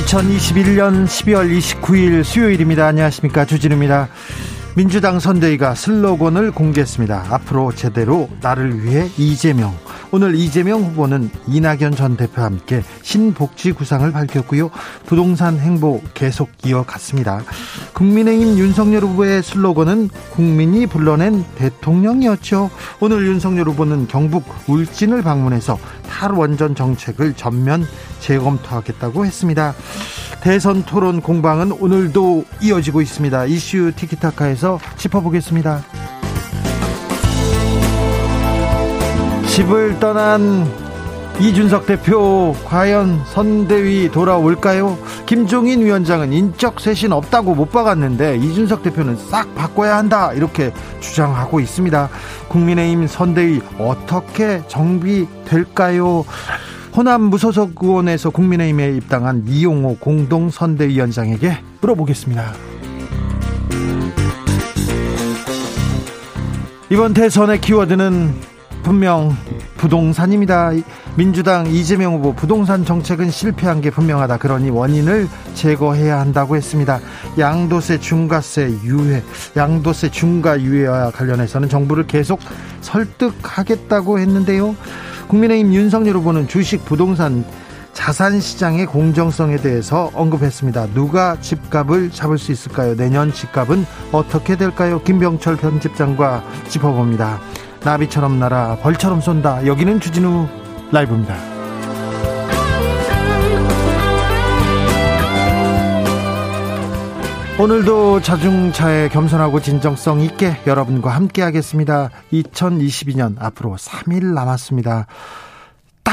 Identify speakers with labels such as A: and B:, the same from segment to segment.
A: 2021년 12월 29일 수요일입니다. 안녕하십니까. 주진우입니다. 민주당 선대위가 슬로건을 공개했습니다. 앞으로 제대로 나를 위해 이재명. 오늘 이재명 후보는 이낙연 전 대표와 함께 신복지 구상을 밝혔고요. 부동산 행보 계속 이어갔습니다. 국민의힘 윤석열 후보의 슬로건은 국민이 불러낸 대통령이었죠. 오늘 윤석열 후보는 경북 울진을 방문해서 탈원전 정책을 전면 재검토하겠다고 했습니다. 대선 토론 공방은 오늘도 이어지고 있습니다. 이슈 티키타카에서 짚어보겠습니다. 집을 떠난 이준석 대표 과연 선대위 돌아올까요? 김종인 위원장은 인적 쇄신 없다고 못 박았는데 이준석 대표는 싹 바꿔야 한다 이렇게 주장하고 있습니다. 국민의힘 선대위 어떻게 정비될까요? 호남 무소속 의원에서 국민의힘에 입당한 이용호 공동 선대위원장에게 물어보겠습니다. 이번 대선의 키워드는 분명 부동산입니다. 민주당 이재명 후보 부동산 정책은 실패한 게 분명하다. 그러니 원인을 제거해야 한다고 했습니다. 양도세 중과세 유예, 양도세 중과 유예와 관련해서는 정부를 계속 설득하겠다고 했는데요. 국민의힘 윤석열 후보는 주식 부동산 자산 시장의 공정성에 대해서 언급했습니다. 누가 집값을 잡을 수 있을까요? 내년 집값은 어떻게 될까요? 김병철 편집장과 짚어봅니다. 나비처럼 날아 벌처럼 쏜다. 여기는 주진우 라이브입니다. 오늘도 자중차에 겸손하고 진정성 있게 여러분과 함께 하겠습니다. 2022년 앞으로 3일 남았습니다.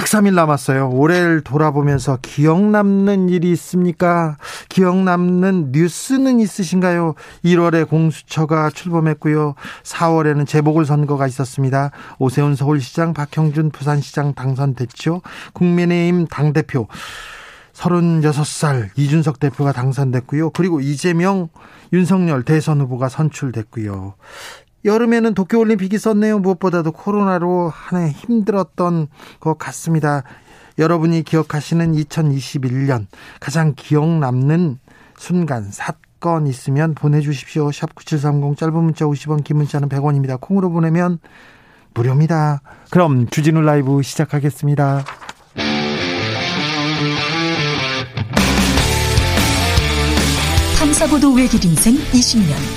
A: 딱 3일 남았어요. 올해를 돌아보면서 기억 남는 일이 있습니까? 기억 남는 뉴스는 있으신가요? 1월에 공수처가 출범했고요. 4월에는 재보궐선거가 있었습니다. 오세훈 서울시장, 박형준 부산시장 당선됐죠. 국민의힘 당대표 36살 이준석 대표가 당선됐고요. 그리고 이재명, 윤석열 대선 후보가 선출됐고요. 여름에는 도쿄올림픽이 있었네요. 무엇보다도 코로나로 한 해 힘들었던 것 같습니다. 여러분이 기억하시는 2021년 가장 기억 남는 순간, 사건 있으면 보내주십시오. 샵 9730 짧은 문자 50원, 긴 문자는 100원입니다. 콩으로 보내면 무료입니다. 그럼 주진우 라이브 시작하겠습니다.
B: 탐사보도 외길 인생 20년.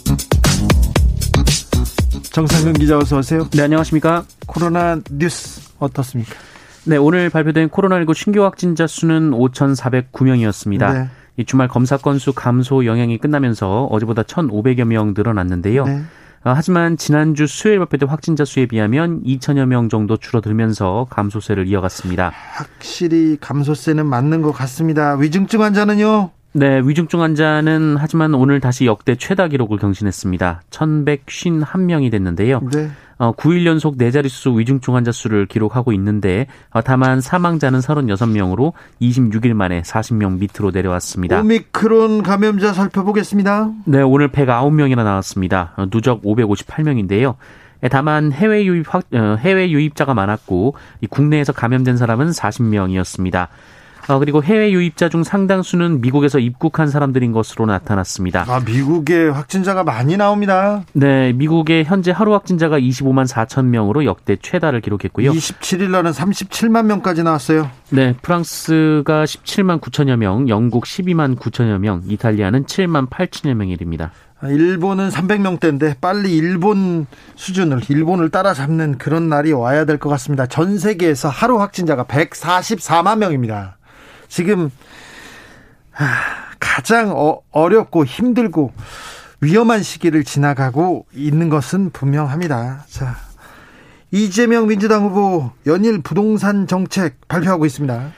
A: 정상근 기자 어서 오세요.
C: 네, 안녕하십니까?
A: 코로나 뉴스 어떻습니까?
C: 네, 오늘 발표된 코로나19 신규 확진자 수는 5,409명이었습니다. 네. 이 주말 검사 건수 감소 영향이 끝나면서 어제보다 1,500여 명 늘어났는데요. 네. 아, 하지만 지난주 수요일 발표된 확진자 수에 비하면 2천여 명 정도 줄어들면서 감소세를 이어갔습니다.
A: 확실히 감소세는 맞는 것 같습니다. 위중증 환자는요?
C: 네, 위중증 환자는 하지만 오늘 다시 역대 최다 기록을 경신했습니다. 1,151명이 됐는데요. 네. 어, 9일 연속 네 자릿수 위중증 환자 수를 기록하고 있는데 어, 다만 사망자는 36명으로 26일 만에 40명 밑으로 내려왔습니다.
A: 오미크론 감염자 살펴보겠습니다.
C: 네, 오늘 109명이나 나왔습니다. 어, 누적 558명인데요. 예, 다만 해외 유입 어, 해외 유입자가 많았고 국내에서 감염된 사람은 40명이었습니다. 어, 그리고 해외 유입자 중 상당수는 미국에서 입국한 사람들인 것으로 나타났습니다.
A: 아, 미국에 확진자가 많이 나옵니다.
C: 네, 미국의 현재 하루 확진자가 25만 4천 명으로 역대 최다를 기록했고요.
A: 27일 날은 37만 명까지 나왔어요.
C: 네, 프랑스가 17만 9천여 명, 영국 12만 9천여 명, 이탈리아는 7만 8천여 명이 됩니다.
A: 아, 일본은 300명대인데 빨리 일본 수준을 일본을 따라잡는 그런 날이 와야 될 것 같습니다. 전 세계에서 하루 확진자가 144만 명입니다. 지금 가장 어, 어렵고 힘들고 위험한 시기를 지나가고 있는 것은 분명합니다. 자, 이재명 민주당 후보 연일 부동산 정책 발표하고 있습니다.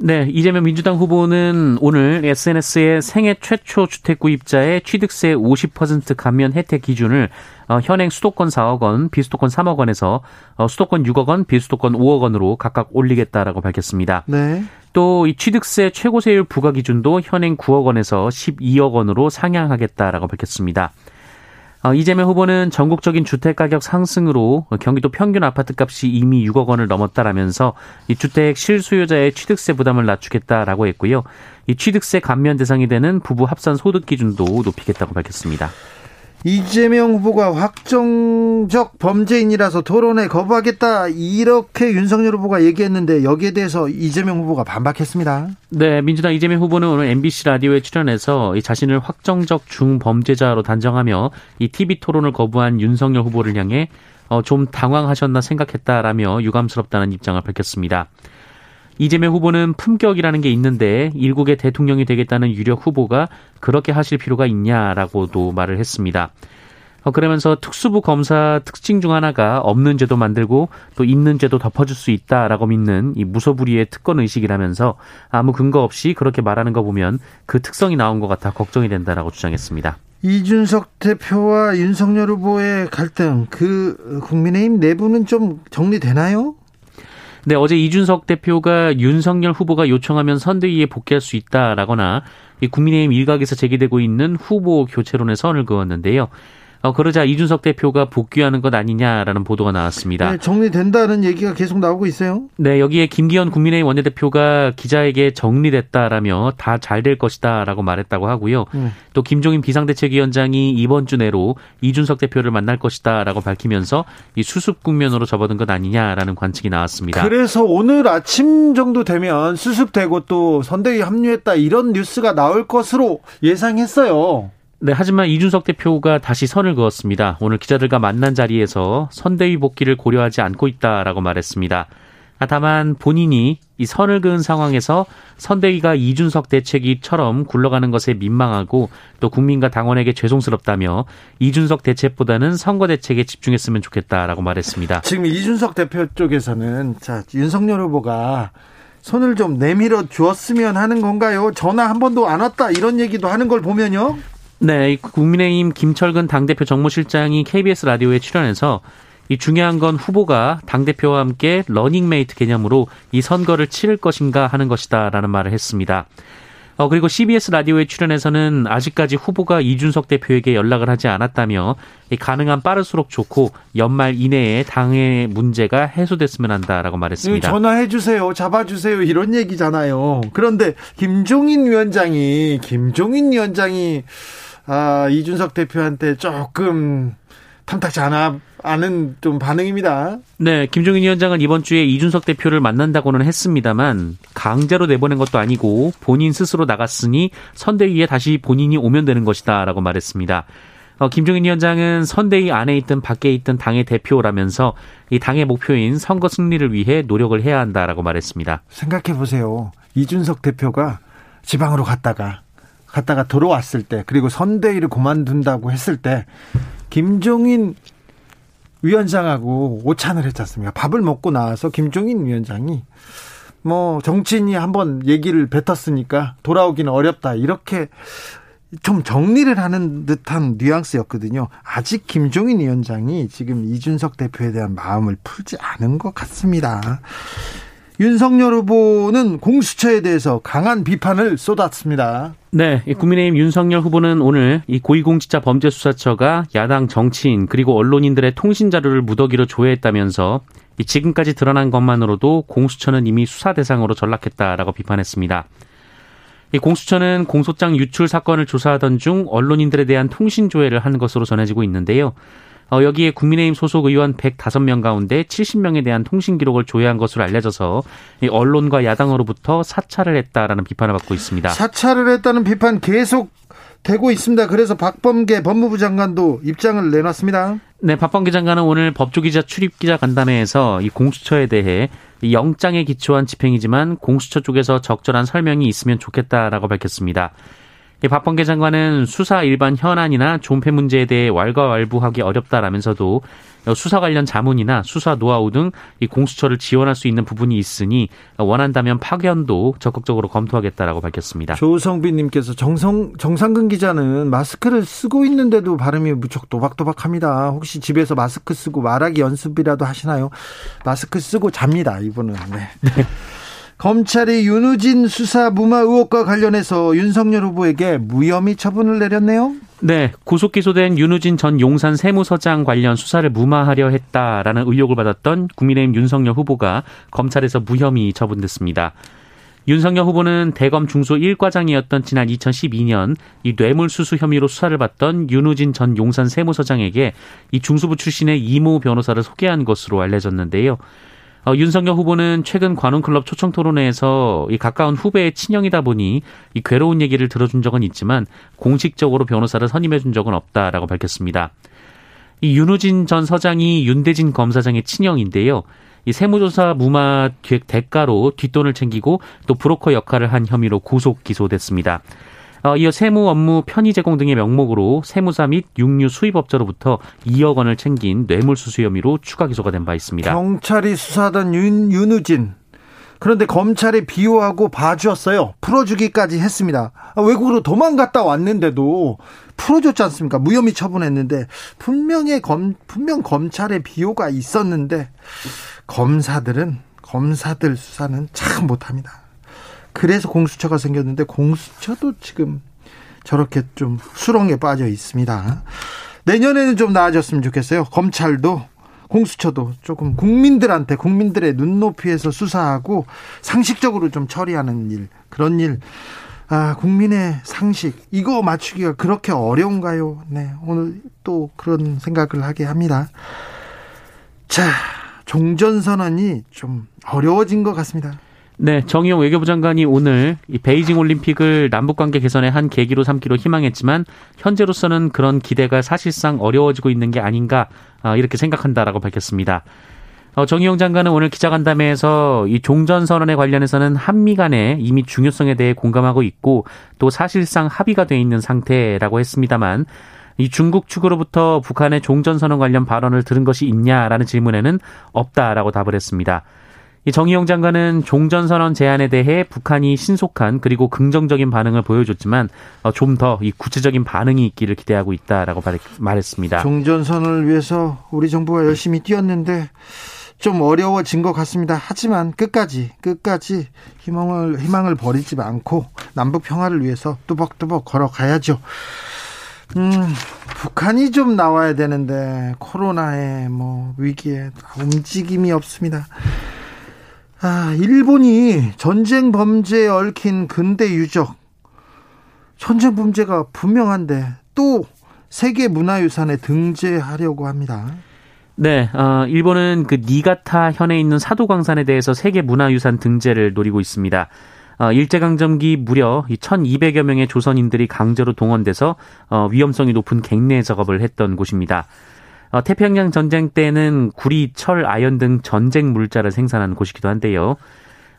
C: 네, 이재명 민주당 후보는 오늘 SNS에 생애 최초 주택 구입자의 취득세 50% 감면 혜택 기준을 어, 현행 수도권 4억 원, 비수도권 3억 원에서 어, 수도권 6억 원, 비수도권 5억 원으로 각각 올리겠다라고 밝혔습니다. 네. 또 이 취득세 최고세율 부과 기준도 현행 9억 원에서 12억 원으로 상향하겠다라고 밝혔습니다. 어, 이재명 후보는 전국적인 주택 가격 상승으로 경기도 평균 아파트 값이 이미 6억 원을 넘었다라면서 이 주택 실수요자의 취득세 부담을 낮추겠다라고 했고요. 이 취득세 감면 대상이 되는 부부 합산 소득 기준도 높이겠다고 밝혔습니다.
A: 이재명 후보가 확정적 범죄인이라서 토론에 거부하겠다 이렇게 윤석열 후보가 얘기했는데 여기에 대해서 이재명 후보가 반박했습니다.
C: 네, 민주당 이재명 후보는 오늘 MBC 라디오에 출연해서 자신을 확정적 중범죄자로 단정하며 이 TV 토론을 거부한 윤석열 후보를 향해 어, 좀 당황하셨나 생각했다라며 유감스럽다는 입장을 밝혔습니다. 이재명 후보는 품격이라는 게 있는데 일국의 대통령이 되겠다는 유력 후보가 그렇게 하실 필요가 있냐라고도 말을 했습니다. 어, 그러면서 특수부 검사 특징 중 하나가 없는 죄도 만들고 또 있는 죄도 덮어줄 수 있다라고 믿는 이 무소불위의 특권 의식이라면서 아무 근거 없이 그렇게 말하는 거 보면 그 특성이 나온 것 같아 걱정이 된다라고 주장했습니다.
A: 이준석 대표와 윤석열 후보의 갈등, 그 국민의힘 내부는 좀 정리되나요?
C: 네, 어제 이준석 대표가 윤석열 후보가 요청하면 선대위에 복귀할 수 있다라거나 이 국민의힘 일각에서 제기되고 있는 후보 교체론에 선을 그었는데요. 어, 그러자 이준석 대표가 복귀하는 것 아니냐라는 보도가 나왔습니다.
A: 네, 정리된다는 얘기가 계속 나오고 있어요.
C: 네, 여기에 김기현 국민의힘 원내대표가 기자에게 정리됐다라며 다 잘 될 것이다라고 말했다고 하고요. 음. 또 김종인 비상대책위원장이 이번 주 내로 이준석 대표를 만날 것이다라고 밝히면서 이 수습 국면으로 접어든 것 아니냐라는 관측이 나왔습니다.
A: 그래서 오늘 아침 정도 되면 수습되고 또 선대위 합류했다 이런 뉴스가 나올 것으로 예상했어요.
C: 네, 하지만 이준석 대표가 다시 선을 그었습니다. 오늘 기자들과 만난 자리에서 선대위 복귀를 고려하지 않고 있다라고 말했습니다. 다만 본인이 이 선을 그은 상황에서 선대위가 이준석 대책위처럼 굴러가는 것에 민망하고 또 국민과 당원에게 죄송스럽다며 이준석 대책보다는 선거 대책에 집중했으면 좋겠다라고 말했습니다.
A: 지금 이준석 대표 쪽에서는 자 윤석열 후보가 손을 좀 내밀어 주었으면 하는 건가요? 전화 한 번도 안 왔다 이런 얘기도 하는 걸 보면요.
C: 네, 국민의힘 김철근 당대표 정무실장이 KBS 라디오에 출연해서 이 중요한 건 후보가 당대표와 함께 러닝메이트 개념으로 이 선거를 치를 것인가 하는 것이다 라는 말을 했습니다. 어, 그리고 CBS 라디오에 출연해서는 아직까지 후보가 이준석 대표에게 연락을 하지 않았다며 가능한 빠를수록 좋고 연말 이내에 당의 문제가 해소됐으면 한다라고 말했습니다.
A: 전화해 주세요. 잡아 주세요. 이런 얘기잖아요. 그런데 김종인 위원장이 김종인 위원장이 아, 이준석 대표한테 조금 탐탁지 않아 않은 좀 반응입니다.
C: 네, 김종인 위원장은 이번 주에 이준석 대표를 만난다고는 했습니다만 강제로 내보낸 것도 아니고 본인 스스로 나갔으니 선대위에 다시 본인이 오면 되는 것이다라고 말했습니다. 어, 김종인 위원장은 선대위 안에 있든 밖에 있든 당의 대표라면서 이 당의 목표인 선거 승리를 위해 노력을 해야 한다라고 말했습니다.
A: 생각해 보세요. 이준석 대표가 지방으로 갔다가 갔다가 들어왔을 때 그리고 선대위를 그만둔다고 했을 때 김종인 위원장하고 오찬을 했지 않습니까? 밥을 먹고 나와서 김종인 위원장이 뭐 정치인이 한번 얘기를 뱉었으니까 돌아오기는 어렵다 이렇게 좀 정리를 하는 듯한 뉘앙스였거든요. 아직 김종인 위원장이 지금 이준석 대표에 대한 마음을 풀지 않은 것 같습니다. 윤석열 후보는 공수처에 대해서 강한 비판을 쏟았습니다.
C: 네, 국민의힘 윤석열 후보는 오늘 이 고위공직자 범죄수사처가 야당 정치인 그리고 언론인들의 통신 자료를 무더기로 조회했다면서 지금까지 드러난 것만으로도 공수처는 이미 수사 대상으로 전락했다라고 비판했습니다. 이 공수처는 공소장 유출 사건을 조사하던 중 언론인들에 대한 통신 조회를 한 것으로 전해지고 있는데요. 어, 여기에 국민의힘 소속 의원 105명 가운데 70명에 대한 통신 기록을 조회한 것으로 알려져서 이 언론과 야당으로부터 사찰을 했다라는 비판을 받고 있습니다.
A: 사찰을 했다는 비판 계속 되고 있습니다. 그래서 박범계 법무부 장관도 입장을 내놨습니다.
C: 네, 박범계 장관은 오늘 법조기자 출입기자 간담회에서 이 공수처에 대해 영장에 기초한 집행이지만 공수처 쪽에서 적절한 설명이 있으면 좋겠다라고 밝혔습니다. 박범계 장관은 수사 일반 현안이나 존폐 문제에 대해 왈가왈부하기 어렵다라면서도 수사 관련 자문이나 수사 노하우 등 이 공수처를 지원할 수 있는 부분이 있으니 원한다면 파견도 적극적으로 검토하겠다라고 밝혔습니다.
A: 조성빈님께서 정성 정상근 기자는 마스크를 쓰고 있는데도 발음이 무척 도박도박합니다. 혹시 집에서 마스크 쓰고 말하기 연습이라도 하시나요? 마스크 쓰고 잡니다. 이분은. 네. 네. 검찰이 윤우진 수사 무마 의혹과 관련해서 윤석열 후보에게 무혐의 처분을 내렸네요.
C: 네, 구속 기소된 윤우진 전 용산 세무서장 관련 수사를 무마하려 했다라는 의혹을 받았던 국민의힘 윤석열 후보가 검찰에서 무혐의 처분됐습니다. 윤석열 후보는 대검 중소 1과장이었던 지난 2012년 이 뇌물수수 혐의로 수사를 받던 윤우진 전 용산 세무서장에게 이 중수부 출신의 이모 변호사를 소개한 것으로 알려졌는데요. 어, 윤석열 후보는 최근 관훈클럽 초청 토론회에서 이 가까운 후배의 친형이다 보니 이 괴로운 얘기를 들어준 적은 있지만 공식적으로 변호사를 선임해 준 적은 없다라고 밝혔습니다. 이 윤우진 전 서장이 윤대진 검사장의 친형인데요. 이 세무조사 무마 대가로 뒷돈을 챙기고 또 브로커 역할을 한 혐의로 구속 기소됐습니다. 어, 이어 세무 업무 편의 제공 등의 명목으로 세무사 및 육류 수입업자로부터 2억 원을 챙긴 뇌물수수 혐의로 추가 기소가 된 바 있습니다.
A: 경찰이 수사하던 윤, 윤우진 그런데 검찰이 비호하고 봐주었어요. 풀어주기까지 했습니다. 아, 외국으로 도망갔다 왔는데도 풀어줬지 않습니까? 무혐의 처분했는데 분명히 검 분명 검찰의 비호가 있었는데 검사들은 검사들 수사는 참 못합니다. 그래서 공수처가 생겼는데 공수처도 지금 저렇게 좀 수렁에 빠져 있습니다. 내년에는 좀 나아졌으면 좋겠어요. 검찰도 공수처도 조금 국민들한테 국민들의 눈높이에서 수사하고 상식적으로 좀 처리하는 일 그런 일 아, 국민의 상식 이거 맞추기가 그렇게 어려운가요? 네, 오늘 또 그런 생각을 하게 합니다. 자, 종전선언이 좀 어려워진 것 같습니다.
C: 네, 정의용 외교부 장관이 오늘 이 베이징 올림픽을 남북 관계 개선의 한 계기로 삼기로 희망했지만 현재로서는 그런 기대가 사실상 어려워지고 있는 게 아닌가 아, 이렇게 생각한다라고 밝혔습니다. 어, 정의용 장관은 오늘 기자간담회에서 이 종전 선언에 관련해서는 한미 간의 이미 중요성에 대해 공감하고 있고 또 사실상 합의가 돼 있는 상태라고 했습니다만 이 중국 측으로부터 북한의 종전 선언 관련 발언을 들은 것이 있냐라는 질문에는 없다라고 답을 했습니다. 이 정의용 장관은 종전선언 제안에 대해 북한이 신속한 그리고 긍정적인 반응을 보여줬지만 어, 좀더 이 구체적인 반응이 있기를 기대하고 있다라고 말했습니다.
A: 종전선언을 위해서 우리 정부가 열심히 뛰었는데 좀 어려워진 것 같습니다. 하지만 끝까지 끝까지 희망을 희망을 버리지 않고 남북 평화를 위해서 뚜벅뚜벅 걸어가야죠. 음, 북한이 좀 나와야 되는데 코로나의 뭐 위기에 움직임이 없습니다. 아, 일본이 전쟁 범죄에 얽힌 근대 유적 전쟁 범죄가 분명한데 또 세계 문화유산에 등재하려고 합니다.
C: 네, 어, 일본은 그 니가타 현에 있는 사도광산에 대해서 세계 문화유산 등재를 노리고 있습니다. 어, 일제강점기 무려 1,200여 명의 조선인들이 강제로 동원돼서 어, 위험성이 높은 갱내 작업을 했던 곳입니다. 어, 태평양 전쟁 때는 구리, 철, 아연 등 전쟁 물자를 생산하는 곳이기도 한데요.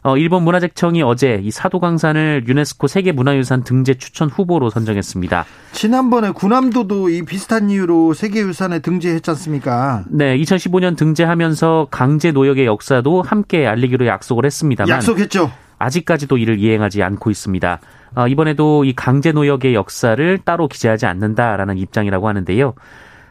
C: 어, 일본 문화재청이 어제 이 사도광산을 유네스코 세계문화유산 등재 추천 후보로 선정했습니다.
A: 지난번에 군함도도 이 비슷한 이유로 세계유산에 등재했지 않습니까?
C: 네, 2015년 등재하면서 강제 노역의 역사도 함께 알리기로 약속을 했습니다만
A: 약속했죠.
C: 아직까지도 이를 이행하지 않고 있습니다. 어, 이번에도 이 강제 노역의 역사를 따로 기재하지 않는다라는 입장이라고 하는데요.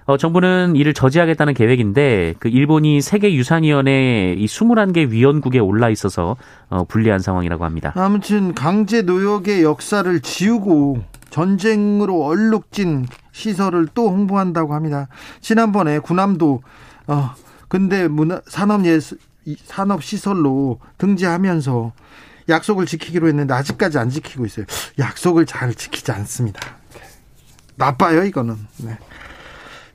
C: 어, 정부는 이를 저지하겠다는 계획인데 그 일본이 세계 유산위원회 이 21개 위원국에 올라 있어서 어, 불리한 상황이라고 합니다.
A: 아무튼 강제 노역의 역사를 지우고 전쟁으로 얼룩진 시설을 또 홍보한다고 합니다. 지난번에 군함도 어 근데 문화 산업 예술 산업 시설로 등재하면서 약속을 지키기로 했는데 아직까지 안 지키고 있어요. 약속을 잘 지키지 않습니다. 나빠요, 이거는. 네.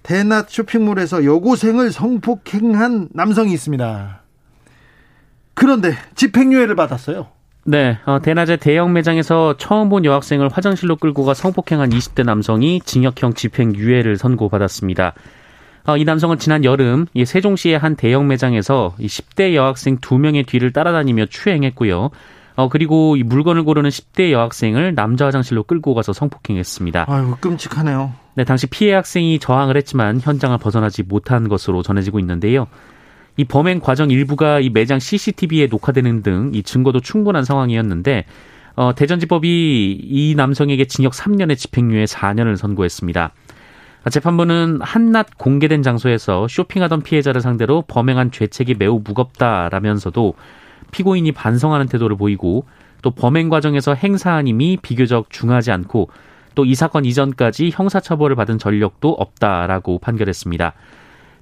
A: 대낮 쇼핑몰에서 여고생을 성폭행한 남성이 있습니다. 그런데 집행유예를 받았어요.
C: 네, 어, 대낮에 대형 매장에서 처음 본 여학생을 화장실로 끌고 가 성폭행한 20대 남성이 징역형 집행유예를 선고받았습니다. 어, 이 남성은 지난 여름 이 세종시의 한 대형 매장에서 이 10대 여학생 2명의 뒤를 따라다니며 추행했고요. 어, 그리고 이 물건을 고르는 10대 여학생을 남자 화장실로 끌고 가서 성폭행했습니다.
A: 아유, 끔찍하네요.
C: 네, 당시 피해 학생이 저항을 했지만 현장을 벗어나지 못한 것으로 전해지고 있는데요. 이 범행 과정 일부가 이 매장 CCTV에 녹화되는 등 이 증거도 충분한 상황이었는데 어, 대전지법이 이 남성에게 징역 3년의 집행유예 4년을 선고했습니다. 재판부는 한낮 공개된 장소에서 쇼핑하던 피해자를 상대로 범행한 죄책이 매우 무겁다라면서도 피고인이 반성하는 태도를 보이고 또 범행 과정에서 행사한 힘이 비교적 중하지 않고 또 이 사건 이전까지 형사처벌을 받은 전력도 없다라고 판결했습니다.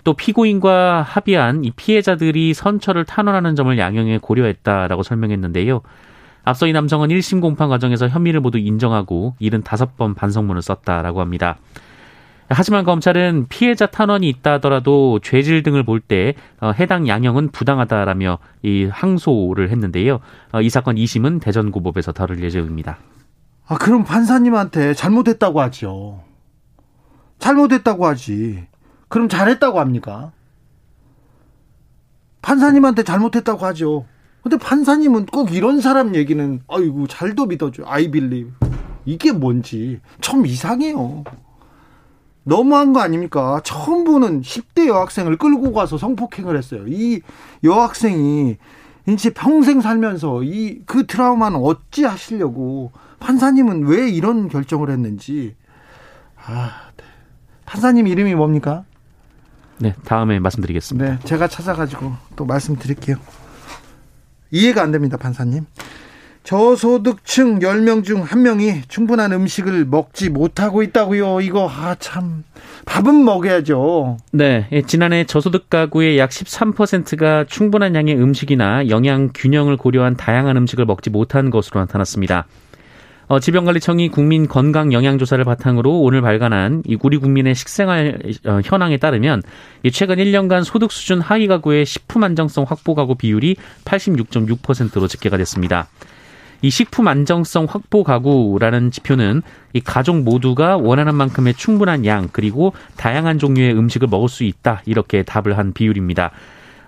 C: 또 피고인과 합의한 이 피해자들이 선처를 탄원하는 점을 양형에 고려했다라고 설명했는데요. 앞서 이 남성은 1심 공판 과정에서 혐의를 모두 인정하고 75번 반성문을 썼다라고 합니다. 하지만 검찰은 피해자 탄원이 있다 하더라도 죄질 등을 볼때 어, 해당 양형은 부당하다라며 이 항소를 했는데요. 어, 이 사건 2심은 대전고법에서 다룰 예정입니다.
A: 아, 그럼 판사님한테 잘못했다고 하죠. 잘못했다고 하지. 그럼 잘했다고 합니까? 판사님한테 잘못했다고 하죠. 근데 판사님은 꼭 이런 사람 얘기는 아이고 잘도 믿어줘. 아이 빌리. 이게 뭔지 참 이상해요. 너무한 거 아닙니까? 처음 보는 10대 여학생을 끌고 가서 성폭행을 했어요. 이 여학생이 이제 평생 살면서 이 그 트라우마는 어찌 하시려고 판사님은 왜 이런 결정을 했는지 아 네. 판사님 이름이 뭡니까?
C: 네, 다음에 말씀드리겠습니다.
A: 네, 제가 찾아가지고 또 말씀드릴게요. 이해가 안 됩니다, 판사님. 저소득층 10명 중 1명이 충분한 음식을 먹지 못하고 있다고요. 이거 아 참 밥은 먹여야죠.
C: 네, 예, 지난해 저소득 가구의 약 13%가 충분한 양의 음식이나 영양 균형을 고려한 다양한 음식을 먹지 못한 것으로 나타났습니다. 어, 질병관리청이 국민 건강 영양 조사를 바탕으로 오늘 발간한 이 우리 국민의 식생활 어, 현황에 따르면 이 최근 1년간 소득 수준 하위 가구의 식품 안정성 확보 가구 비율이 86.6%로 집계가 됐습니다. 이 식품 안정성 확보 가구라는 지표는 이 가족 모두가 원하는 만큼의 충분한 양 그리고 다양한 종류의 음식을 먹을 수 있다 이렇게 답을 한 비율입니다.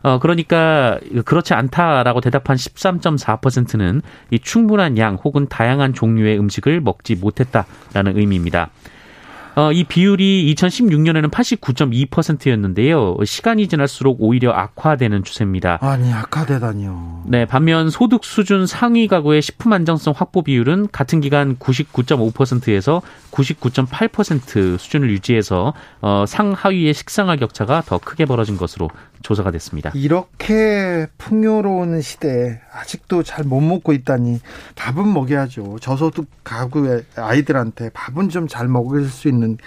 C: 어, 그러니까 그렇지 않다라고 대답한 13.4%는 이 충분한 양 혹은 다양한 종류의 음식을 먹지 못했다라는 의미입니다. 어, 이 비율이 2016년에는 89.2%였는데요. 시간이 지날수록 오히려 악화되는 추세입니다.
A: 아니, 악화되다니요.
C: 네, 반면 소득 수준 상위 가구의 식품 안정성 확보 비율은 같은 기간 99.5%에서 99.8% 수준을 유지해서 어, 상하위의 식생활 격차가 더 크게 벌어진 것으로 조사가 됐습니다.
A: 이렇게 풍요로운 시대에 아직도 잘 못 먹고 있다니 밥은 먹여야죠. 저소득 가구의 아이들한테 밥은 좀 잘 먹을 수 있는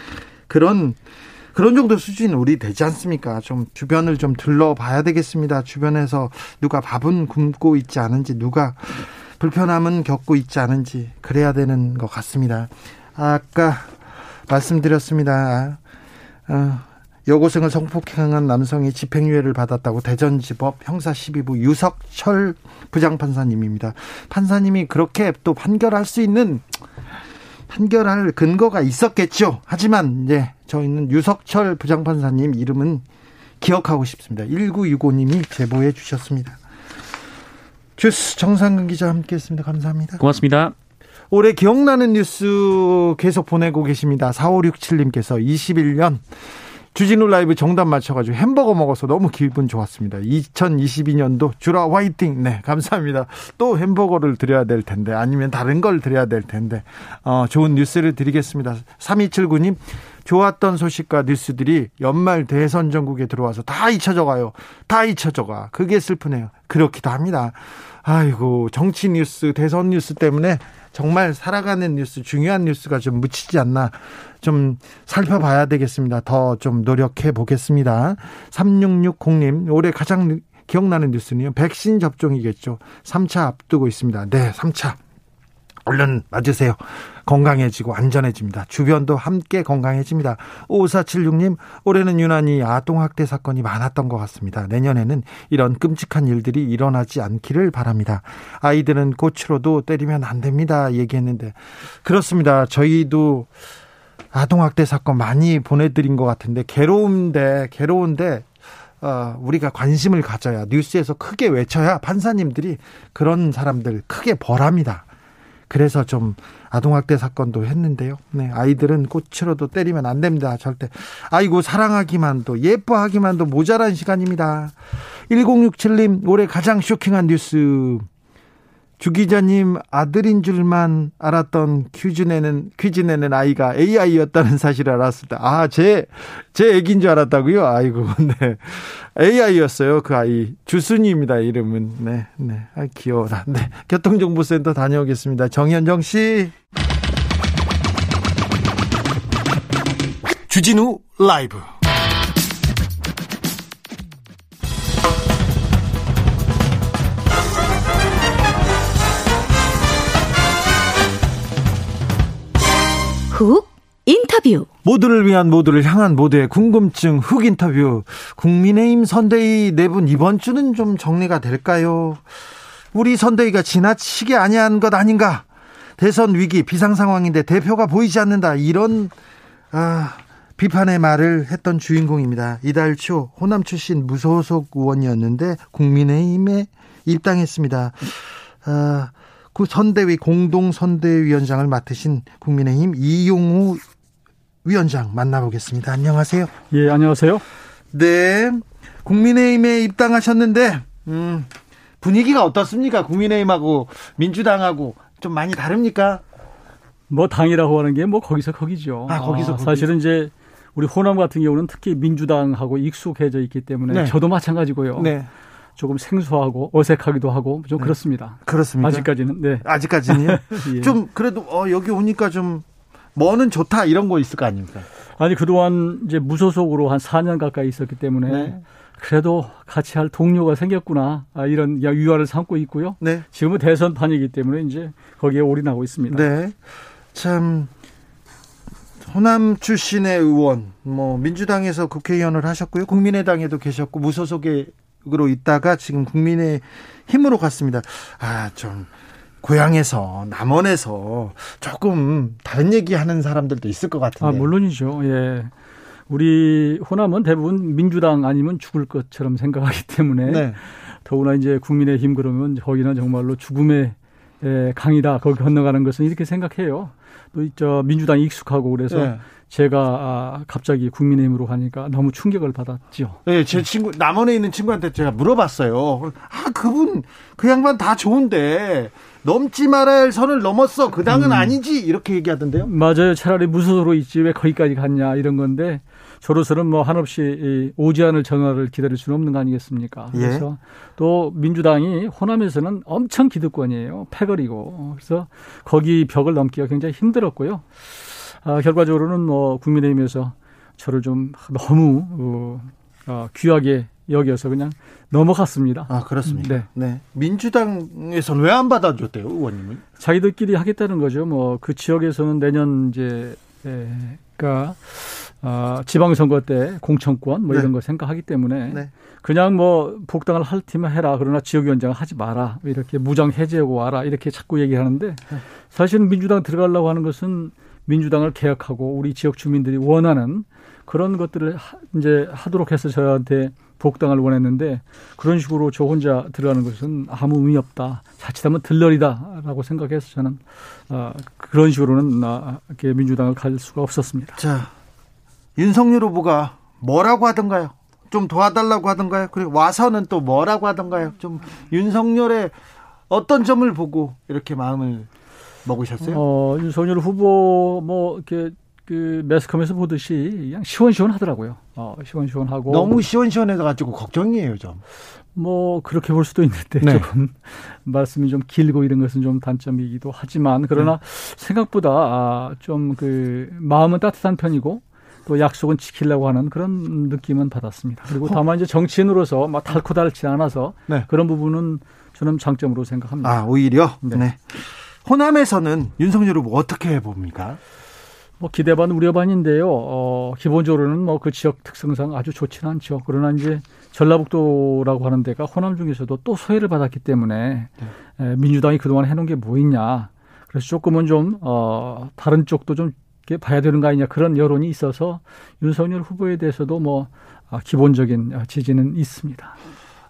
A: 그런 그런 정도 수준 우리 되지 않습니까? 좀 주변을 좀 둘러봐야 되겠습니다. 주변에서 누가 밥은 굶고 있지 않은지 누가 불편함은 겪고 있지 않은지 그래야 되는 것 같습니다. 아까 말씀드렸습니다. 어, 여고생을 성폭행한 남성이 집행유예를 받았다고 대전지법 형사 12부 유석철 부장판사님입니다. 판사님이 그렇게 또 판결할 수 있는 판결할 근거가 있었겠죠. 하지만 이제 저희는 유석철 부장판사님 이름은 기억하고 싶습니다. 1965님이 제보해 주셨습니다. 주스 정상근 기자 함께했습니다. 감사합니다.
C: 고맙습니다.
A: 올해 기억나는 뉴스 계속 보내고 계십니다. 4567님께서 21년 주진우 라이브 정답 맞춰가지고 햄버거 먹어서 너무 기분 좋았습니다. 2022년도 주라 화이팅. 네, 감사합니다. 또 햄버거를 드려야 될 텐데 아니면 다른 걸 드려야 될 텐데 어, 좋은 뉴스를 드리겠습니다. 3279님 좋았던 소식과 뉴스들이 연말 대선 전국에 들어와서 다 잊혀져 가요. 다 잊혀져 가. 그게 슬프네요. 그렇기도 합니다. 아이고, 정치 뉴스, 대선 뉴스 때문에 정말 살아가는 뉴스, 중요한 뉴스가 좀 묻히지 않나 좀 살펴봐야 되겠습니다. 더 좀 노력해 보겠습니다. 3660님, 올해 가장 기억나는 뉴스는요. 백신 접종이겠죠. 3차 앞두고 있습니다. 네, 3차. 얼른 맞으세요. 건강해지고 안전해집니다. 주변도 함께 건강해집니다. 5476님, 올해는 유난히 아동학대 사건이 많았던 것 같습니다. 내년에는 이런 끔찍한 일들이 일어나지 않기를 바랍니다. 아이들은 꽃으로도 때리면 안 됩니다. 얘기했는데. 그렇습니다. 저희도 아동학대 사건 많이 보내드린 것 같은데, 괴로운데, 괴로운데, 어, 우리가 관심을 가져야 뉴스에서 크게 외쳐야 판사님들이 그런 사람들 크게 벌합니다. 그래서 좀 아동학대 사건도 했는데요. 네, 아이들은 꽃으로도 때리면 안 됩니다. 절대. 아이고, 사랑하기만도, 예뻐하기만도 모자란 시간입니다. 1067님, 올해 가장 쇼킹한 뉴스. 주 기자님 아들인 줄만 알았던 퀴즈 내는 퀴즈 내는 아이가 AI였다는 사실을 때, 아, 제, 제 애기인 줄 알았다고요? 아이고, 네. AI였어요, 그 아이. 주순이입니다, 이름은. 네, 네. 아, 귀여워라. 네. 교통정보센터 다녀오겠습니다. 정현정 씨. 주진우 라이브.
B: 훅 인터뷰
A: 모두를 위한 모두를 향한 모두의 궁금증 훅 인터뷰 국민의힘 선대위 내분 이번 주는 좀 정리가 될까요? 우리 선대위가 지나치게 아니한 것 아닌가? 대선 위기 비상 상황인데 대표가 보이지 않는다 이런 아, 비판의 말을 했던 주인공입니다. 이달 초 호남 출신 무소속 의원이었는데 국민의힘에 입당했습니다. 아, 그 선대위 공동 선대위원장을 맡으신 국민의힘 이용우 위원장 만나보겠습니다. 안녕하세요.
D: 예, 안녕하세요.
A: 네, 국민의힘에 입당하셨는데 음, 분위기가 어떻습니까? 국민의힘하고 민주당하고 좀 많이 다릅니까?
D: 뭐 당이라고 하는 게 뭐 거기서 거기죠.
A: 아, 거기서 아,
D: 사실은 이제 우리 호남 같은 경우는 특히 민주당하고 익숙해져 있기 때문에 네. 저도 마찬가지고요. 네. 조금 생소하고 어색하기도 하고 좀 네. 그렇습니다.
A: 그렇습니다.
D: 아직까지는 네.
A: 아직까지는요. 예. 좀 그래도 어, 여기 오니까 좀 뭐는 좋다 이런 거 있을 거 아닙니까?
D: 아니 그동안 이제 무소속으로 한 4년 가까이 있었기 때문에 네. 그래도 같이 할 동료가 생겼구나 아, 이런 유화를 삼고 있고요. 네. 지금은 대선판이기 때문에 이제 거기에 올인하고 있습니다.
A: 네. 참 호남 출신의 의원, 뭐 민주당에서 국회의원을 하셨고요, 국민의당에도 계셨고 무소속에 으로 있다가 지금 국민의 힘으로 갔습니다. 아, 좀 고향에서 남원에서 조금 다른 얘기 하는 사람들도 있을 것 같은데.
D: 아, 물론이죠. 예. 우리 호남은 대부분 민주당 아니면 죽을 것처럼 생각하기 때문에 네. 더구나 이제 국민의힘 그러면 거기는 정말로 죽음의 강이다. 거기 건너가는 것은 이렇게 생각해요. 또 저 민주당 익숙하고 그래서 네. 제가 아, 갑자기 국민의힘으로 가니까 너무 충격을 받았죠.
A: 네, 제 친구 남원에 있는 친구한테 제가 물어봤어요. 아 그분 그 양반 다 좋은데 넘지 말아야 할 선을 넘었어. 그 당은 음. 아니지 이렇게 얘기하던데요.
D: 맞아요. 차라리 무소속으로 있지 왜 거기까지 갔냐 이런 건데 저로서는 뭐 한없이 오지 않을 전화를 기다릴 수는 없는 거 아니겠습니까? 예. 그래서 예. 또 민주당이 호남에서는 엄청 기득권이에요. 패거리고 그래서 거기 벽을 넘기가 굉장히 힘들었고요. 아, 결과적으로는 뭐 국민의힘에서 저를 좀 너무 어, 어, 귀하게 여기서 그냥 넘어갔습니다.
A: 아 그렇습니까? 네. 네. 민주당에서는 왜 안 받아줬대요, 의원님은?
D: 자기들끼리 하겠다는 거죠. 뭐 그 지역에서는 내년 이제 에, 그러니까 어, 지방선거 때 공천권 뭐 네. 이런 거 생각하기 때문에 네. 그냥 뭐 복당을 할 팀은 해라 그러나 지역위원장을 하지 마라 이렇게 무장 해제하고 와라 이렇게 자꾸 얘기하는데 네. 사실은 민주당 들어가려고 하는 것은 민주당을 개혁하고 우리 지역 주민들이 원하는 그런 것들을 이제 하도록 해서 저한테 복당을 원했는데 그런 식으로 저 혼자 들어가는 것은 아무 의미 없다. 자칫하면 들러리다라고 생각해서 저는 어, 그런 식으로는 어, 민주당을 갈 수가 없었습니다.
A: 자, 윤석열 후보가 뭐라고 하던가요? 좀 도와달라고 하던가요? 그리고 와서는 또 뭐라고 하던가요? 좀 윤석열의 어떤 점을 보고 이렇게 마음을 먹으셨어요?
D: 어, 윤석열 후보 뭐 이렇게 그 매스컴에서 보듯이 그냥 시원시원하더라고요. 어, 시원시원하고
A: 너무 시원시원해서 가지고 걱정이에요, 좀.
D: 뭐 그렇게 볼 수도 있는데 네. 조금 말씀이 좀 길고 이런 것은 좀 단점이기도 하지만 그러나 네. 생각보다 아, 좀 그 마음은 따뜻한 편이고 또 약속은 지키려고 하는 그런 느낌은 받았습니다. 그리고 다만 이제 정치인으로서 막 달고 달지 않아서 네. 그런 부분은 저는 장점으로 생각합니다.
A: 아 오히려 네. 네. 호남에서는 윤석열 후보 어떻게 봅니까?
D: 뭐 기대 반 우려 반인데요. 어, 기본적으로는 뭐 그 지역 특성상 아주 좋지는 않죠. 그러나 이제 전라북도라고 하는 데가 호남 중에서도 또 소외를 받았기 때문에 네. 에, 민주당이 그동안 해놓은 게 뭐 있냐. 그래서 조금은 좀 어, 다른 쪽도 좀 봐야 되는 거 아니냐 그런 여론이 있어서 윤석열 후보에 대해서도 뭐 아, 기본적인 지지는 있습니다.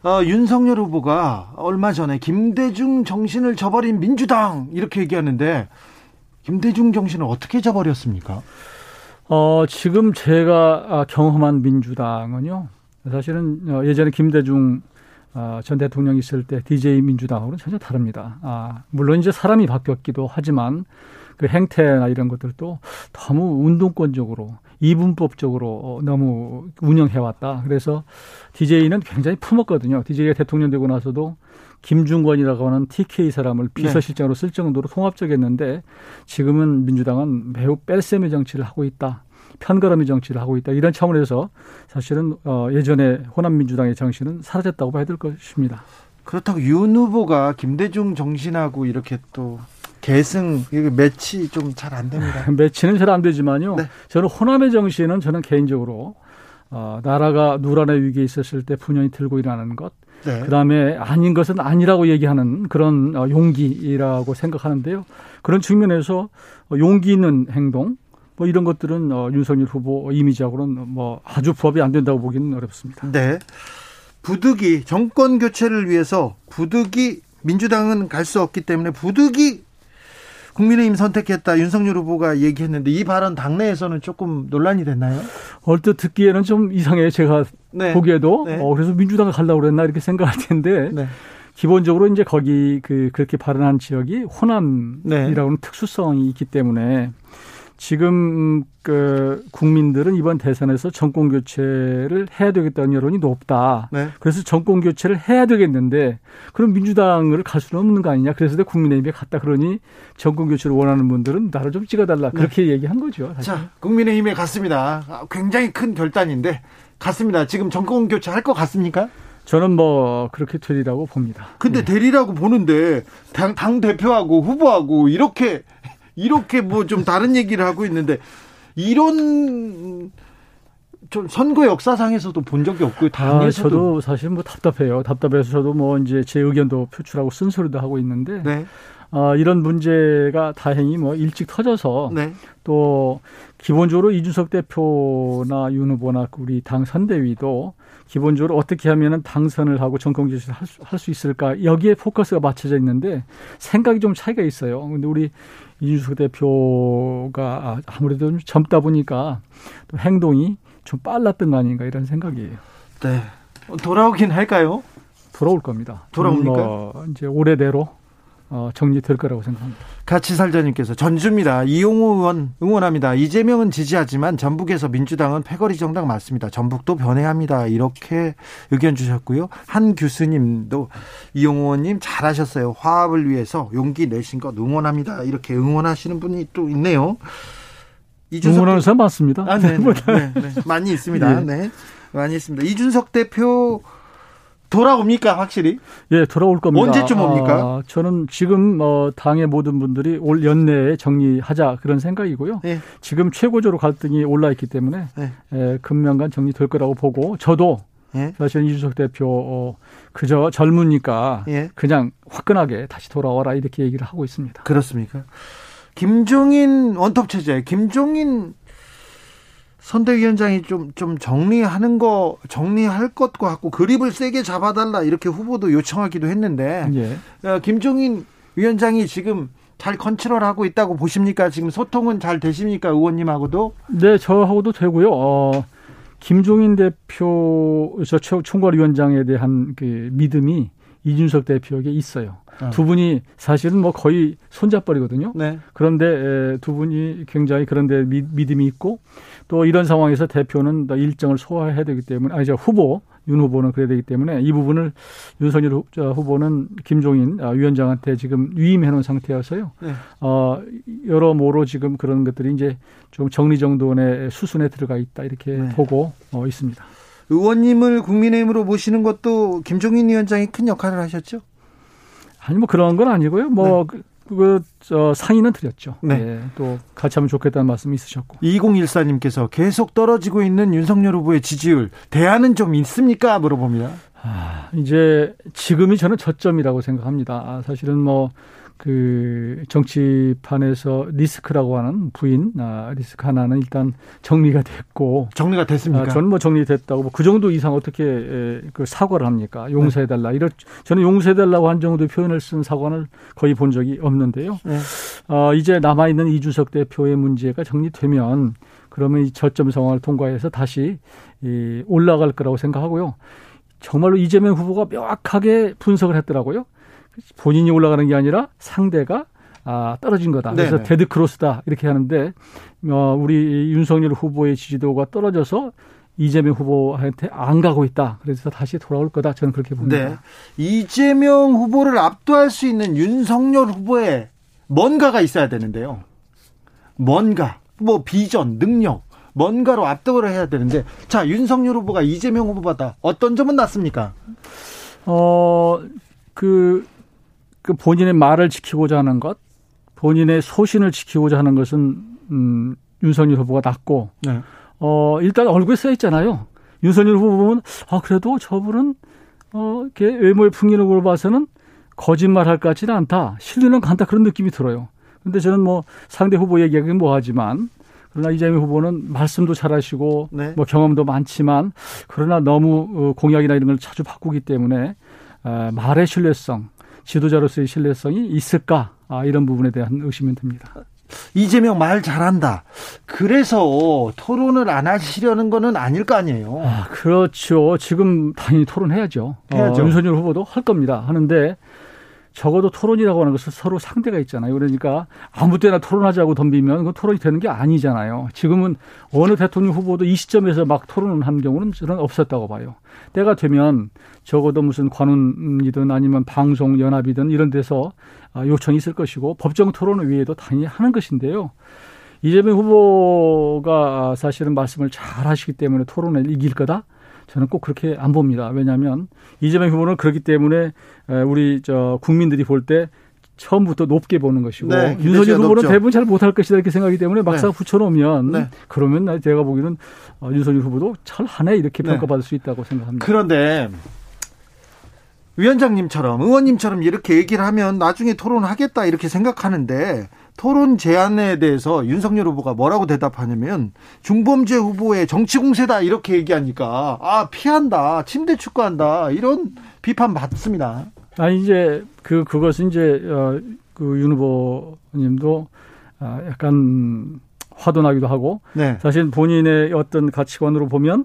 A: 어, 윤석열 후보가 얼마 전에 김대중 정신을 저버린 민주당 이렇게 얘기하는데 김대중 정신을 어떻게 저버렸습니까?
D: 어, 지금 제가 아, 경험한 민주당은요. 사실은 어, 예전에 김대중 어, 전 대통령이 있을 때 DJ 민주당하고는 전혀 다릅니다. 아, 물론 이제 사람이 바뀌었기도 하지만 그 행태나 이런 것들도 너무 운동권적으로 이분법적으로 어, 너무 운영해왔다. 그래서 DJ는 굉장히 품었거든요. DJ가 대통령 되고 나서도 김중권이라고 하는 TK 사람을 네. 비서실장으로 쓸 정도로 통합적이었는데 지금은 민주당은 매우 뺄셈의 정치를 하고 있다. 편가름의 정치를 하고 있다. 이런 차원에서 사실은 어 예전에 호남 민주당의 정신은 사라졌다고 봐야 될 것입니다.
A: 그렇다고 윤 후보가 김대중 정신하고 이렇게 또 계승 이게 매치 좀 잘 안 됩니다.
D: 매치는 잘 안 되지만요. 네. 저는 호남의 정신은 저는 개인적으로 어, 나라가 누란의 위기에 있었을 때 분연히 들고 일하는 것, 네. 그다음에 아닌 것은 아니라고 얘기하는 그런 어, 용기라고 생각하는데요. 그런 측면에서 어, 용기 있는 행동, 뭐 이런 것들은 어, 윤석열 후보 이미지하고는 뭐 아주 부합이 안 된다고 보기는 어렵습니다.
A: 네. 부득이 정권 교체를 위해서 부득이 민주당은 갈 수 없기 때문에 부득이 국민의힘 선택했다 윤석열 후보가 얘기했는데 이 발언 당내에서는 조금 논란이 됐나요?
D: 얼뜻 듣기에는 좀 이상해요. 제가 네. 보기에도 네. 어, 그래서 민주당을 가려고 그랬나 이렇게 생각할 텐데 네. 기본적으로 이제 거기 그 그렇게 발언한 지역이 호남이라고는 네. 특수성이 있기 때문에 지금 그 국민들은 이번 대선에서 정권 교체를 해야 되겠다는 여론이 높다. 네. 그래서 정권 교체를 해야 되겠는데 그럼 민주당을 갈 수는 없는 거 아니냐. 그래서 국민의힘에 갔다 그러니 정권 교체를 원하는 분들은 나를 좀 찍어달라. 네. 그렇게 네. 얘기한 거죠.
A: 사실. 자, 국민의힘에 갔습니다. 굉장히 큰 결단인데 갔습니다. 지금 정권 교체 할 것 같습니까?
D: 저는 뭐 그렇게 되리라고 봅니다.
A: 근데 네. 되리라고 보는데 당, 당 대표하고 후보하고 이렇게 이렇게 뭐 좀 다른 얘기를 하고 있는데 이런 좀 선거 역사상에서도 본 적이 없고요. 당에서도 아,
D: 저도 사실 뭐 답답해요. 답답해서 저도 뭐 이제 제 의견도 표출하고 쓴소리도 하고 있는데 네. 어, 이런 문제가 다행히 뭐 일찍 터져서 네. 또 기본적으로 이준석 대표나 윤 후보나 우리 당 선대위도 기본적으로 어떻게 하면은 당선을 하고 정권 개시를 할수 있을까 여기에 포커스가 맞춰져 있는데 생각이 좀 차이가 있어요. 근데 우리 이준석 대표가 아무래도 좀 젊다 보니까 또 행동이 좀 빨랐던 거 아닌가 이런 생각이에요.
A: 네. 돌아오긴 할까요?
D: 돌아올 겁니다.
A: 돌아옵니까? 뭐
D: 이제 올해대로 어, 정리될 거라고 생각합니다.
A: 같이 살자님께서 전주입니다. 이용호 의원 응원합니다. 이재명은 지지하지만 전북에서 민주당은 패거리 정당 맞습니다. 전북도 변해야 합니다. 이렇게 의견 주셨고요. 한 교수님도 이용호 의원님 잘하셨어요. 화합을 위해서 용기 내신 것 응원합니다. 이렇게 응원하시는 분이 또 있네요.
D: 응원하는 사람 많습니다.
A: 아, 네, 네, 네, 네. 많이 있습니다. 예. 네. 많이 있습니다. 이준석 대표 돌아옵니까 확실히?
D: 예, 돌아올 겁니다.
A: 언제쯤 옵니까?
D: 아, 저는 지금 어, 당의 모든 분들이 올 연내에 정리하자 그런 생각이고요. 예. 지금 최고조로 갈등이 올라 있기 때문에 예. 예, 금년간 정리될 거라고 보고 저도 예. 사실 이준석 대표 어, 그저 젊으니까 예. 그냥 화끈하게 다시 돌아와라 이렇게 얘기를 하고 있습니다.
A: 그렇습니까? 김종인 원톱 체제, 김종인 선대위원장이 좀, 좀 정리하는 거, 정리할 것 같고, 그립을 세게 잡아달라, 이렇게 후보도 요청하기도 했는데, 예. 어, 김종인 위원장이 지금 잘 컨트롤하고 있다고 보십니까? 지금 소통은 잘 되십니까? 의원님하고도?
D: 네, 저하고도 되고요. 어, 김종인 대표 저 총괄위원장에 대한 그 믿음이 이준석 대표에게 있어요. 어. 두 분이 사실은 뭐 거의 손잡벌이거든요. 네. 그런데 두 분이 굉장히 그런데 믿음이 있고 또 이런 상황에서 대표는 일정을 소화해야 되기 때문에 아니 저 후보 윤 후보는 그래야 되기 때문에 이 부분을 윤석열 후보는 김종인 아, 위원장한테 지금 위임해 놓은 상태여서요. 네. 어, 여러모로 지금 그런 것들이 이제 좀 정리정돈의 수순에 들어가 있다 이렇게 네. 보고 어, 있습니다.
A: 의원님을 국민의힘으로 모시는 것도 김종인 위원장이 큰 역할을 하셨죠?
D: 아니 뭐 그런 건 아니고요. 뭐 네. 그, 저, 상의는 드렸죠. 네. 네. 또 같이 하면 좋겠다는 말씀이 있으셨고.
A: 2014님께서 계속 떨어지고 있는 윤석열 후보의 지지율, 대안은 좀 있습니까? 물어봅니다.
D: 아, 이제 지금이 저는 저점이라고 생각합니다. 아, 사실은 뭐 그 정치판에서 리스크라고 하는 부인 아, 리스크 하나는 일단 정리가 됐고
A: 정리가 됐습니까? 아,
D: 저는 뭐 정리됐다고 뭐 그 정도 이상 어떻게 에, 그 사과를 합니까? 용서해 달라. 네. 이럴 저는 용서해 달라고 한 정도의 표현을 쓴 사과를 거의 본 적이 없는데요. 네. 어, 이제 남아 있는 이주석 대표의 문제가 정리되면 그러면 이 저점 상황을 통과해서 다시 이 올라갈 거라고 생각하고요. 정말로 이재명 후보가 명확하게 분석을 했더라고요. 본인이 올라가는 게 아니라 상대가 아, 떨어진 거다. 그래서 네네. Dead cross다. 이렇게 하는데, 어, 우리 윤석열 후보의 지지도가 떨어져서 이재명 후보한테 안 가고 있다. 그래서 다시 돌아올 거다. 저는 그렇게 봅니다. 네.
A: 이재명 후보를 압도할 수 있는 윤석열 후보의 뭔가가 있어야 되는데요. 뭔가, 뭐 비전, 능력, 뭔가로 압도를 해야 되는데, 자, 윤석열 후보가 이재명 후보보다 어떤 점은 낫습니까?
D: 어, 그, 그 본인의 말을 지키고자 하는 것, 본인의 소신을 지키고자 하는 것은 음, 윤석열 후보가 낫고, 네. 어 일단 얼굴에 써 있잖아요. 윤석열 후보 보면 아 그래도 저분은 어 이렇게 외모의 풍기는걸 봐서는 거짓말할 것 같지는 않다. 신뢰는 간다 그런 느낌이 들어요. 근데 저는 뭐 상대 후보 얘기하기는 뭐하지만 그러나 이재명 후보는 말씀도 잘하시고 네. 뭐 경험도 많지만 그러나 너무 어, 공약이나 이런 걸 자주 바꾸기 때문에 어, 말의 신뢰성 지도자로서의 신뢰성이 있을까 아, 이런 부분에 대한 의심이 듭니다.
A: 이재명 말 잘한다. 그래서 토론을 안 하시려는 거는 아닐 거 아니에요.
D: 아, 그렇죠. 지금 당연히 토론해야죠. 해야죠. 어, 윤석열 후보도 할 겁니다. 하는데 적어도 토론이라고 하는 것은 서로 상대가 있잖아요. 그러니까 아무 때나 토론하자고 덤비면 그 토론이 되는 게 아니잖아요. 지금은 어느 대통령 후보도 이 시점에서 막 토론을 한 경우는 저는 없었다고 봐요. 때가 되면 적어도 무슨 관훈이든 아니면 방송 연합이든 이런 데서 아, 요청이 있을 것이고 법정 토론 외에도 당연히 하는 것인데요. 이재명 후보가 사실은 말씀을 잘 하시기 때문에 토론을 이길 거다? 저는 꼭 그렇게 안 봅니다. 왜냐하면 이재명 후보는 그렇기 때문에 우리 저 국민들이 볼 때 처음부터 높게 보는 것이고 네, 윤석열 후보는 높죠. 대부분 잘 못할 것이다 이렇게 생각하기 때문에 막상 네. 붙여놓으면 네. 그러면 제가 보기에는 어, 윤석열 후보도 잘하네 이렇게 네. 평가받을 수 있다고 생각합니다.
A: 그런데 위원장님처럼 의원님처럼 이렇게 얘기를 하면 나중에 토론하겠다 이렇게 생각하는데 토론 제안에 대해서 윤석열 후보가 뭐라고 대답하냐면 중범죄 후보의 정치 공세다 이렇게 얘기하니까 아 피한다 침대 축구한다 이런 비판 받습니다.
D: 아 이제 그 그것은 이제 어, 그윤 후보님도 아, 약간 화도 나기도 하고 네. 사실 본인의 어떤 가치관으로 보면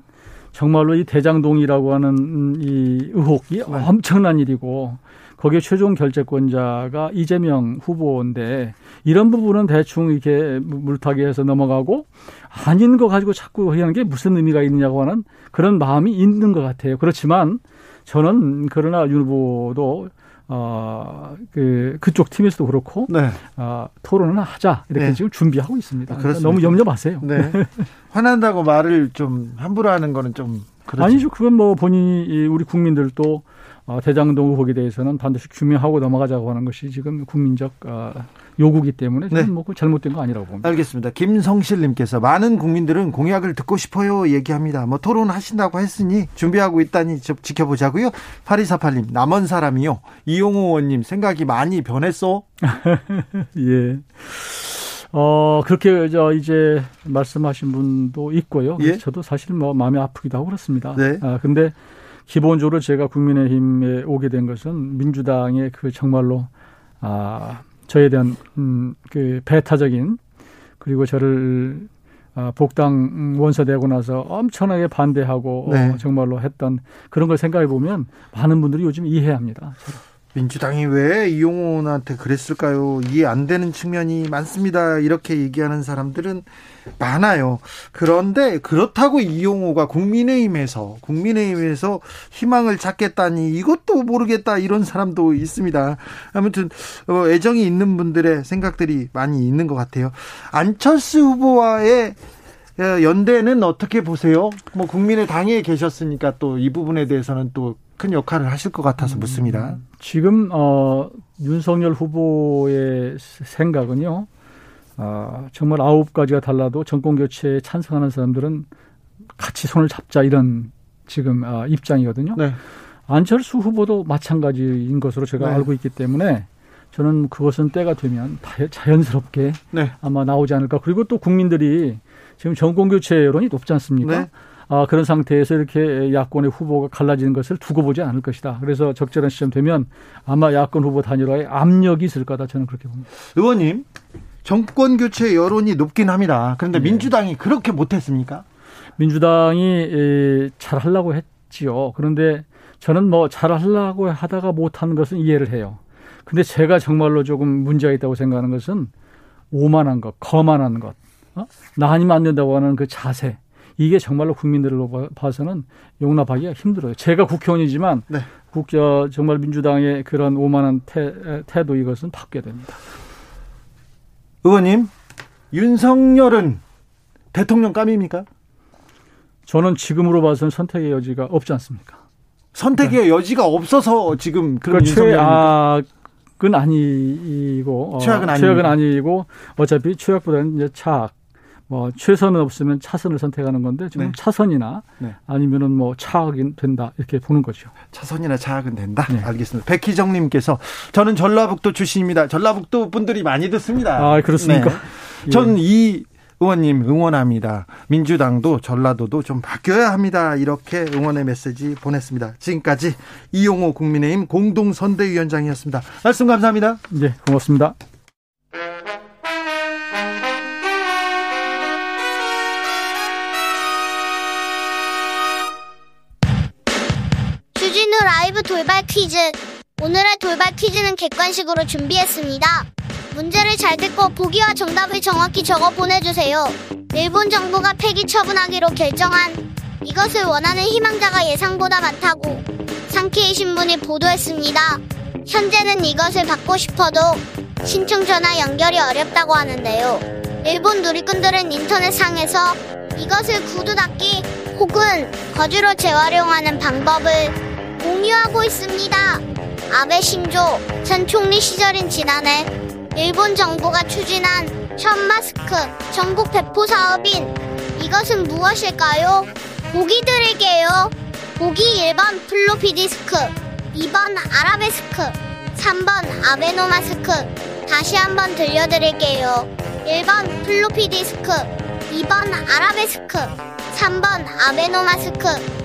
D: 정말로 이 대장동이라고 하는 이 의혹이 네. 엄청난 일이고 거기에 최종 결재권자가 이재명 후보인데 이런 부분은 대충 이렇게 물타기 해서 넘어가고 아닌 거 가지고 자꾸 하는 게 무슨 의미가 있느냐고 하는 그런 마음이 있는 것 같아요. 그렇지만 저는 그러나 윤 후보도 어, 그, 그쪽 팀에서도 그렇고, 네. 어, 토론은 하자. 이렇게 네. 지금 준비하고 있습니다. 그러니까 너무 염려 마세요. 네.
A: 화난다고 말을 좀 함부로 하는 거는 좀.
D: 그렇죠. 아니죠. 그건 뭐 본인이, 우리 국민들도 어, 대장동 의혹에 대해서는 반드시 규명하고 넘어가자고 하는 것이 지금 국민적 어, 요구기 때문에 저는 네. 뭐 잘못된 거 아니라고 봅니다.
A: 알겠습니다. 김성실님께서 많은 국민들은 공약을 듣고 싶어요 얘기합니다. 뭐 토론하신다고 했으니 준비하고 있다니 지켜보자고요. 8248님 남은 사람이요. 이용호 의원님 생각이 많이 변했어?
D: 예. 어, 그렇게 저 이제 말씀하신 분도 있고요. 예? 저도 사실 뭐 마음이 아프기도 하고 그렇습니다. 네. 아, 근데 기본적으로 제가 국민의힘에 오게 된 것은 민주당의 그 정말로 아 저에 대한 음그 배타적인 그리고 저를 어, 복당 원서 내고 나서 엄청나게 반대하고 어, 네. 어, 정말로 했던 그런 걸 생각해 보면 많은 분들이 요즘 이해합니다.
A: 민주당이 왜 이용호한테 그랬을까요? 이해 안 되는 측면이 많습니다. 이렇게 얘기하는 사람들은 많아요. 그런데 그렇다고 이용호가 국민의힘에서 국민의힘에서 희망을 찾겠다니 이것도 모르겠다 이런 사람도 있습니다. 아무튼 어, 애정이 있는 분들의 생각들이 많이 있는 것 같아요. 안철수 후보와의 어, 연대는 어떻게 보세요? 뭐 국민의 당에 계셨으니까 또 이 부분에 대해서는 또 큰 역할을 하실 것 같아서 묻습니다.
D: 음, 지금 어 윤석열 후보의 생각은요. 아, 정말 아홉 가지가 달라도 정권 교체에 찬성하는 사람들은 같이 손을 잡자 이런 지금 아, 입장이거든요. 네. 안철수 후보도 마찬가지인 것으로 제가 네. 알고 있기 때문에 저는 그것은 때가 되면 자연스럽게 네. 아마 나오지 않을까. 그리고 또 국민들이 지금 정권 교체 여론이 높지 않습니까? 네. 아, 그런 상태에서 이렇게 야권의 후보가 갈라지는 것을 두고 보지 않을 것이다. 그래서 적절한 시점 되면 아마 야권 후보 단일화에 압력이 있을 거다. 저는 그렇게 봅니다.
A: 의원님, 정권 교체 여론이 높긴 합니다. 그런데 네. 민주당이 그렇게 못했습니까?
D: 민주당이 잘 하려고 했지요. 그런데 저는 뭐 잘 하려고 하다가 못하는 것은 이해를 해요. 근데 제가 정말로 조금 문제가 있다고 생각하는 것은 오만한 것, 거만한 것, 어? 나 아니면 안 된다고 하는 그 자세. 이게 정말로 국민들로 봐서는 용납하기가 힘들어요. 제가 국회의원이지만 네. 국저 정말 민주당의 그런 오만한 태, 태도 이것은 바뀌어야 됩니다.
A: 의원님, 윤석열은 대통령 감입니까?
D: 저는 지금으로 봐서는 선택의 여지가 없지 않습니까?
A: 선택의 네. 여지가 없어서 지금
D: 그런 그러니까 최악은 아니고 어, 최악은, 어, 최악은 아니고 어차피 최악보다는 이제 차악. 뭐 최선은 없으면 차선을 선택하는 건데 지금 네. 차선이나 네. 아니면은 뭐 차악이 된다 이렇게 보는 거죠.
A: 차선이나 차악은 된다. 네. 알겠습니다. 백희정님께서 저는 전라북도 출신입니다. 전라북도 분들이 많이 듣습니다.
D: 아 그렇습니까? 네.
A: 예. 전이 의원님 응원합니다. 민주당도 전라도도 좀 바뀌어야 합니다. 이렇게 응원의 메시지 보냈습니다. 지금까지 이용호 국민의힘 공동선대위원장이었습니다. 말씀 감사합니다.
D: 네, 고맙습니다.
E: 라이브 돌발 퀴즈. 오늘의 돌발 퀴즈는 객관식으로 준비했습니다. 문제를 잘 듣고 보기와 정답을 정확히 적어 보내주세요. 일본 정부가 폐기 처분하기로 결정한 이것을 원하는 희망자가 예상보다 많다고 상케이 신문이 보도했습니다. 현재는 이것을 받고 싶어도 신청 전화 연결이 어렵다고 하는데요. 일본 누리꾼들은 인터넷상에서 이것을 구두 닦기 혹은 거주로 재활용하는 방법을 공유하고 있습니다. 아베 신조 전 총리 시절인 지난해 일본 정부가 추진한 첫 마스크 전국 배포 사업인 이것은 무엇일까요? 보기 드릴게요. 보기 1번 플로피 디스크, 2번 아라베스크, 3번 아베노 마스크. 다시 한번 들려드릴게요. 1번 플로피 디스크, 2번 아라베스크, 3번 아베노 마스크.